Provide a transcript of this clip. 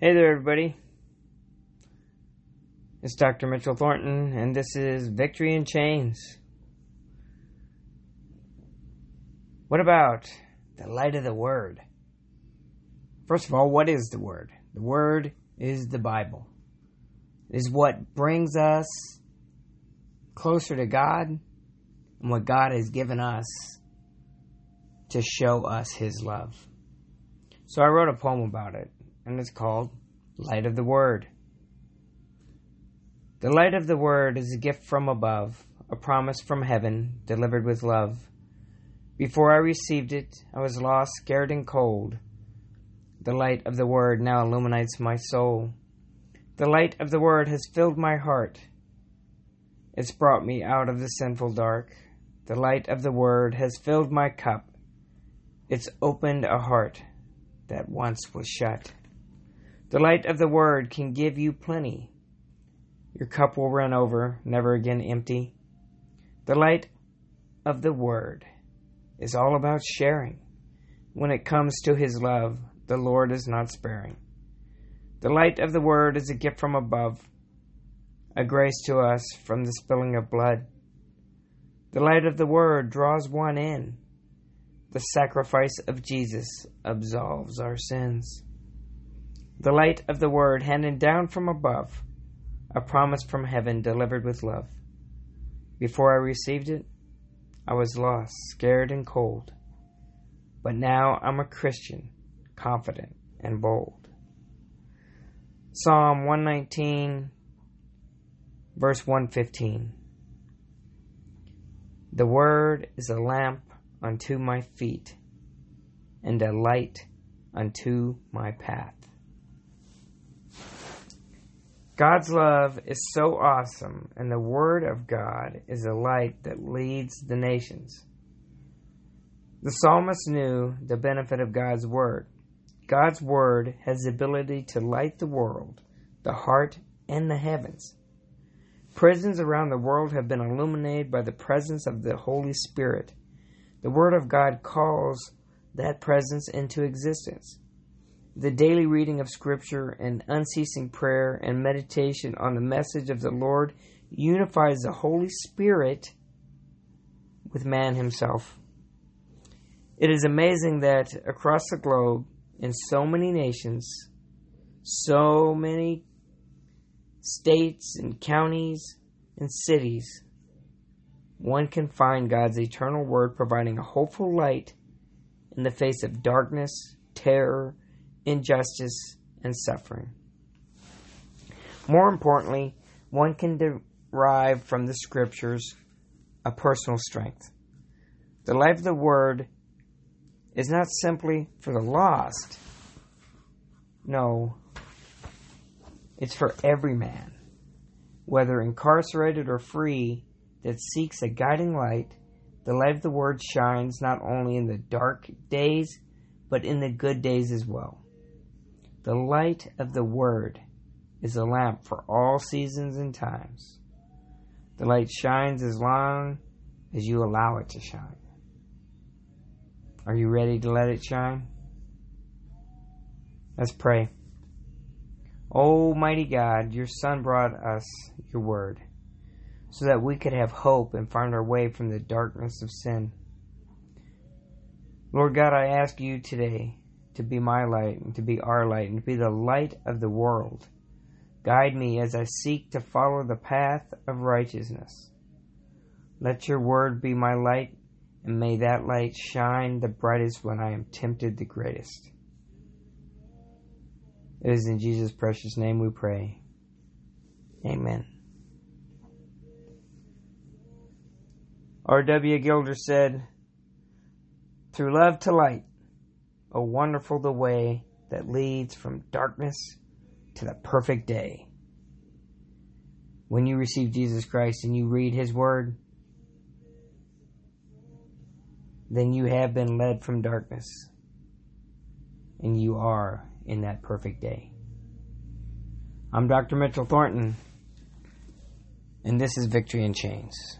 Hey there, everybody. It's Dr. Mitchell Thornton, and this is Victory in Chains. What about the light of the Word? First of all, what is the Word? The Word is the Bible. It is what brings us closer to God and what God has given us to show us His love. So I wrote a poem about it, and it's called Light of the Word. The light of the Word is a gift from above, a promise from heaven, delivered with love. Before I received it, I was lost, scared, and cold. The light of the Word now illuminates my soul. The light of the Word has filled my heart. It's brought me out of the sinful dark. The light of the Word has filled my cup. It's opened a heart that once was shut. The light of the Word can give you plenty. Your cup will run over, never again empty. The light of the Word is all about sharing. When it comes to His love, the Lord is not sparing. The light of the Word is a gift from above, a grace to us from the spilling of blood. The light of the Word draws one in. The sacrifice of Jesus absolves our sins. The light of the Word handed down from above, a promise from heaven delivered with love. Before I received it, I was lost, scared, and cold. But now I'm a Christian, confident and bold. Psalm 119, verse 115. The Word is a lamp unto my feet and a light unto my path. God's love is so awesome, and the Word of God is a light that leads the nations. The psalmist knew the benefit of God's Word. God's Word has the ability to light the world, the heart, and the heavens. Prisons around the world have been illuminated by the presence of the Holy Spirit. The Word of God calls that presence into existence. The daily reading of Scripture and unceasing prayer and meditation on the message of the Lord unifies the Holy Spirit with man himself. It is amazing that across the globe, in so many nations, so many states and counties and cities, one can find God's eternal Word providing a hopeful light in the face of darkness, terror, injustice, and suffering. More importantly, one can derive from the Scriptures a personal strength. The life of the Word is not simply for the lost. No, it's for every man, whether incarcerated or free, that seeks a guiding light. The light of the Word shines not only in the dark days, but in the good days as well. The light of the Word is a lamp for all seasons and times. The light shines as long as you allow it to shine. Are you ready to let it shine? Let's pray. Almighty God, your Son brought us your Word so that we could have hope and find our way from the darkness of sin. Lord God, I ask you today to be my light and to be our light and to be the light of the world. Guide me as I seek to follow the path of righteousness. Let your word be my light, and may that light shine the brightest when I am tempted the greatest. It is in Jesus' precious name we pray. Amen. R.W. Gilder said, Through love to light, O wonderful the way that leads from darkness to the perfect day. When you receive Jesus Christ and you read His Word, then you have been led from darkness and you are in that perfect day. I'm Dr. Mitchell Thornton, and this is Victory in Chains.